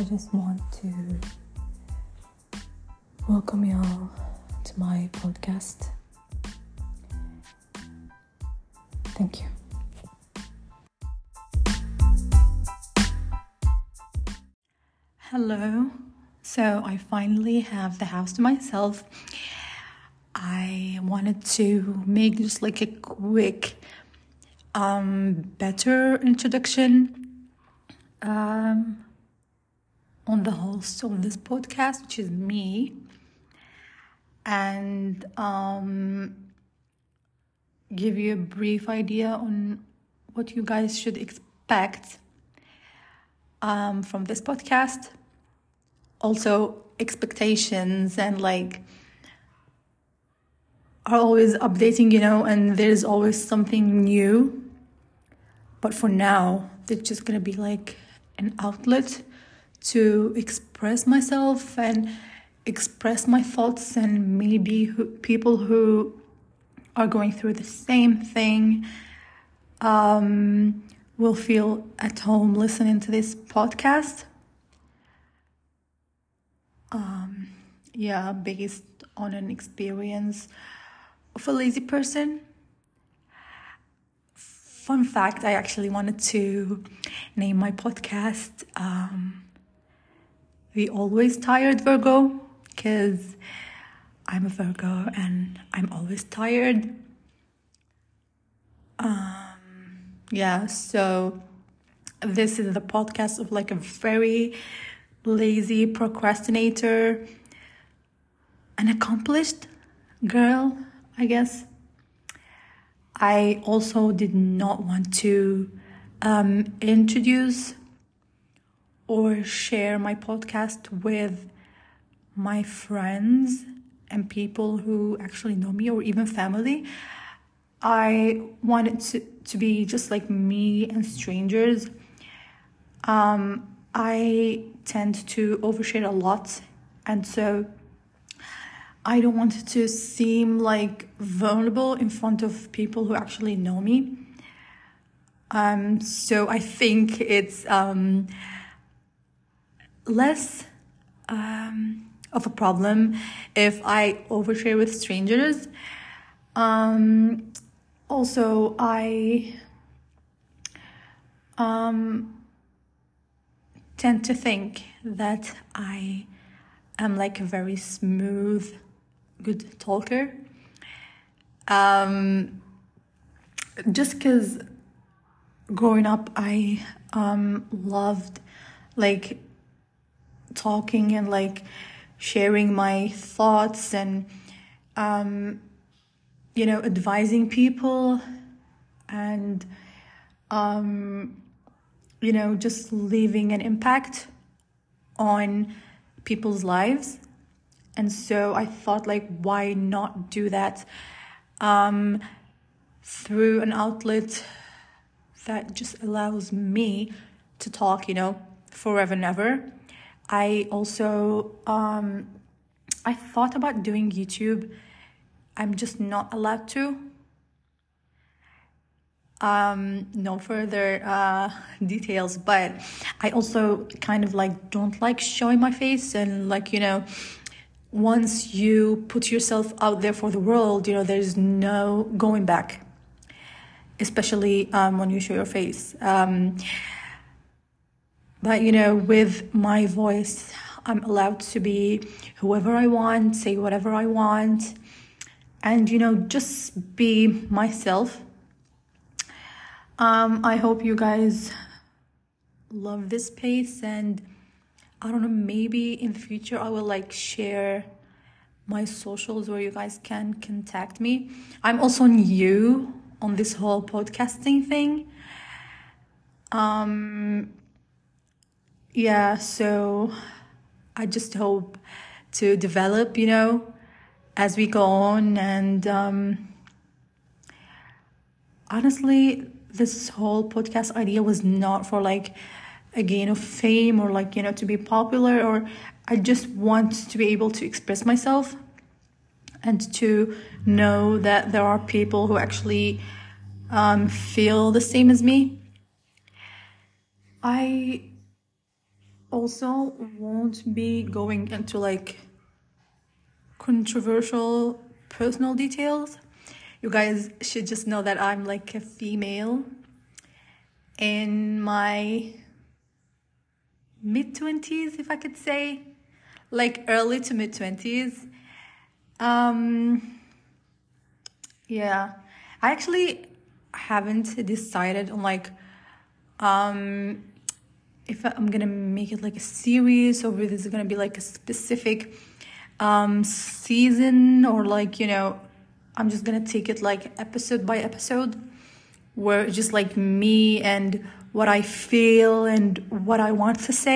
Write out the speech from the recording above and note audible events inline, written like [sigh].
I just want to welcome y'all to my podcast. Thank you. Hello. So I finally have the house to myself. I wanted to make just like a quick um better introduction um on the host of this podcast, which is me. And um give you a brief idea on what you guys should expect um, from this podcast. Also, expectations and like are always updating, you know, and there's always something new. But for now, it's just gonna be like an outlet to express myself and express my thoughts, and maybe who, people who are going through the same thing um, will feel at home listening to this podcast. Um, yeah, based on an experience of a lazy person. Fun fact I actually wanted to name my podcast um, The Always Tired Virgo because I'm a Virgo and I'm always tired. Um, yeah, so this is the podcast of like a very lazy procrastinator, an accomplished girl, I guess. I also did not want to um, introduce or share my podcast with my friends and people who actually know me or even family. I wanted to, to be just like me and strangers. Um, I tend to overshare a lot, and so I don't want to seem like vulnerable in front of people who actually know me. Um, so I think it's um, less um, of a problem if I overshare with strangers. Um, also, I um, tend to think that I am like a very smooth, good talker. Um, just because growing up, I um, loved like talking and like sharing my thoughts and um, you know advising people and um, you know just leaving an impact on people's lives. And so i thought like why not do that um, through an outlet that just allows me to talk you know forever and ever I also um, I thought about doing YouTube. I'm just not allowed to. Um, no further uh, [laughs] details, but I also kind of like don't like showing my face and like you know, once you put yourself out there for the world, you know, there's no going back. Especially um, when you show your face. Um, but you know, with my voice, I'm allowed to be whoever I want, say whatever I want, and you know, just be myself. Um, I hope you guys love this space, and I don't know, maybe in the future I will like share my socials where you guys can contact me. I'm also new on this whole podcasting thing. Um, yeah, so I just hope to develop, you know, as we go on. And um, honestly, this whole podcast idea was not for like a gain of fame or like, you know, to be popular, or I just want to be able to express myself and to know that there are people who actually um, feel the same as me. I also won't be going into like controversial personal details. You guys should just know that I'm like a female in my mid 20s, if I could say, like early to mid 20s. Um, yeah, I actually haven't decided on like um if I'm gonna make it like a series or if is gonna be like a specific um season or like you know I'm just gonna take it like episode by episode where it's just like me and what I feel and what I want to say